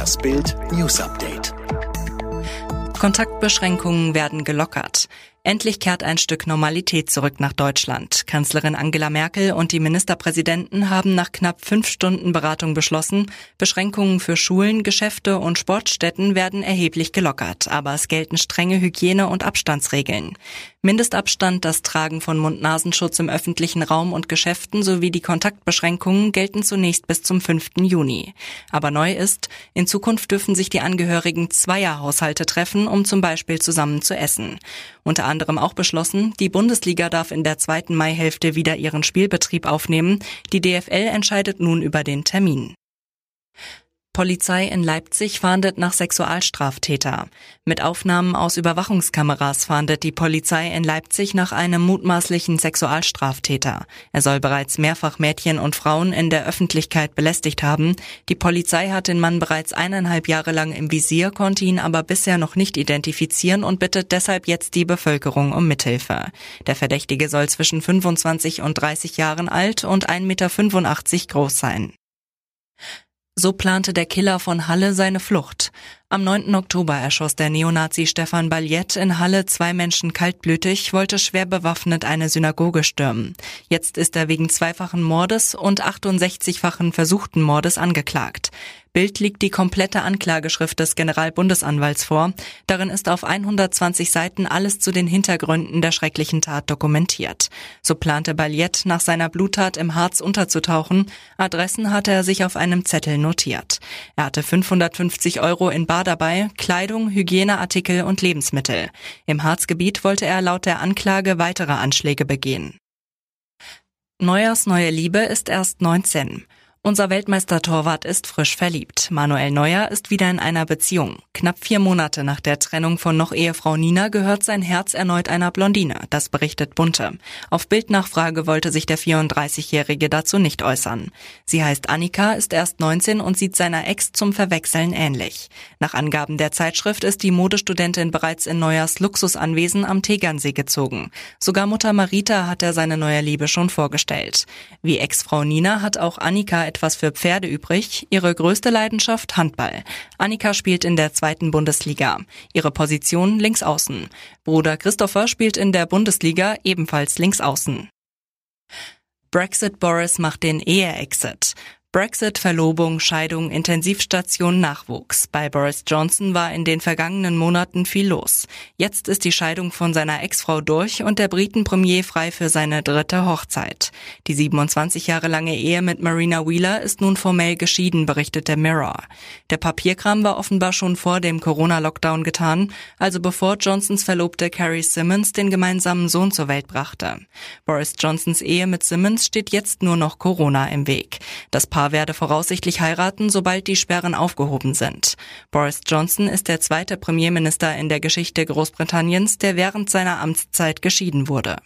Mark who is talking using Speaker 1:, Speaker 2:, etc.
Speaker 1: Das Bild News Update.
Speaker 2: Kontaktbeschränkungen werden gelockert. Endlich kehrt ein Stück Normalität zurück nach Deutschland. Kanzlerin Angela Merkel und die Ministerpräsidenten haben nach knapp fünf Stunden Beratung beschlossen, Beschränkungen für Schulen, Geschäfte und Sportstätten werden erheblich gelockert, aber es gelten strenge Hygiene- und Abstandsregeln. Mindestabstand, das Tragen von Mund-Nasenschutz im öffentlichen Raum und Geschäften sowie die Kontaktbeschränkungen gelten zunächst bis zum 5. Juni. Aber neu ist, in Zukunft dürfen sich die Angehörigen zweier Haushalte treffen, um zum Beispiel zusammen zu essen. Unter anderem auch beschlossen, die Bundesliga darf in der zweiten Maihälfte wieder ihren Spielbetrieb aufnehmen. Die DFL entscheidet nun über den Termin. Polizei in Leipzig fahndet nach Sexualstraftäter. Mit Aufnahmen aus Überwachungskameras fahndet die Polizei in Leipzig nach einem mutmaßlichen Sexualstraftäter. Er soll bereits mehrfach Mädchen und Frauen in der Öffentlichkeit belästigt haben. Die Polizei hat den Mann bereits eineinhalb Jahre lang im Visier, konnte ihn aber bisher noch nicht identifizieren und bittet deshalb jetzt die Bevölkerung um Mithilfe. Der Verdächtige soll zwischen 25 und 30 Jahren alt und 1,85 Meter groß sein. So plante der Killer von Halle seine Flucht. Am 9. Oktober erschoss der Neonazi Stefan Balliet in Halle zwei Menschen kaltblütig, wollte schwer bewaffnet eine Synagoge stürmen. Jetzt ist er wegen zweifachen Mordes und 68-fachen versuchten Mordes angeklagt. Bild liegt die komplette Anklageschrift des Generalbundesanwalts vor. Darin ist auf 120 Seiten alles zu den Hintergründen der schrecklichen Tat dokumentiert. So plante Balliet nach seiner Bluttat im Harz unterzutauchen. Adressen hatte er sich auf einem Zettel notiert. Er hatte 550 Euro in Bar dabei Kleidung, Hygieneartikel und Lebensmittel. Im Harzgebiet wollte er laut der Anklage weitere Anschläge begehen. Neuers neue Liebe ist erst 19. Unser Weltmeistertorwart ist frisch verliebt. Manuel Neuer ist wieder in einer Beziehung. Knapp vier Monate nach der Trennung von noch Ehefrau Nina gehört sein Herz erneut einer Blondine. Das berichtet Bunte. Auf Bildnachfrage wollte sich der 34-Jährige dazu nicht äußern. Sie heißt Annika, ist erst 19 und sieht seiner Ex zum Verwechseln ähnlich. Nach Angaben der Zeitschrift ist die Modestudentin bereits in Neuers Luxusanwesen am Tegernsee gezogen. Sogar Mutter Marita hat er seine neue Liebe schon vorgestellt. Wie Ex-Frau Nina hat auch Annika etwas für Pferde übrig. Ihre größte Leidenschaft Handball. Annika spielt in der zweiten Bundesliga. Ihre Position links außen. Bruder Christopher spielt in der Bundesliga ebenfalls links außen. Brexit Boris macht den Ehe-Exit. Brexit, Verlobung, Scheidung, Intensivstation, Nachwuchs. Bei Boris Johnson war in den vergangenen Monaten viel los. Jetzt ist die Scheidung von seiner Ex-Frau durch und der Briten-Premier frei für seine dritte Hochzeit. Die 27 Jahre lange Ehe mit Marina Wheeler ist nun formell geschieden, berichtet der Mirror. Der Papierkram war offenbar schon vor dem Corona-Lockdown getan, also bevor Johnsons Verlobte Carrie Simmons den gemeinsamen Sohn zur Welt brachte. Boris Johnsons Ehe mit Simmons steht jetzt nur noch Corona im Weg. Das Paar werde voraussichtlich heiraten, sobald die Sperren aufgehoben sind. Boris Johnson ist der zweite Premierminister in der Geschichte Großbritanniens, der während seiner Amtszeit geschieden wurde.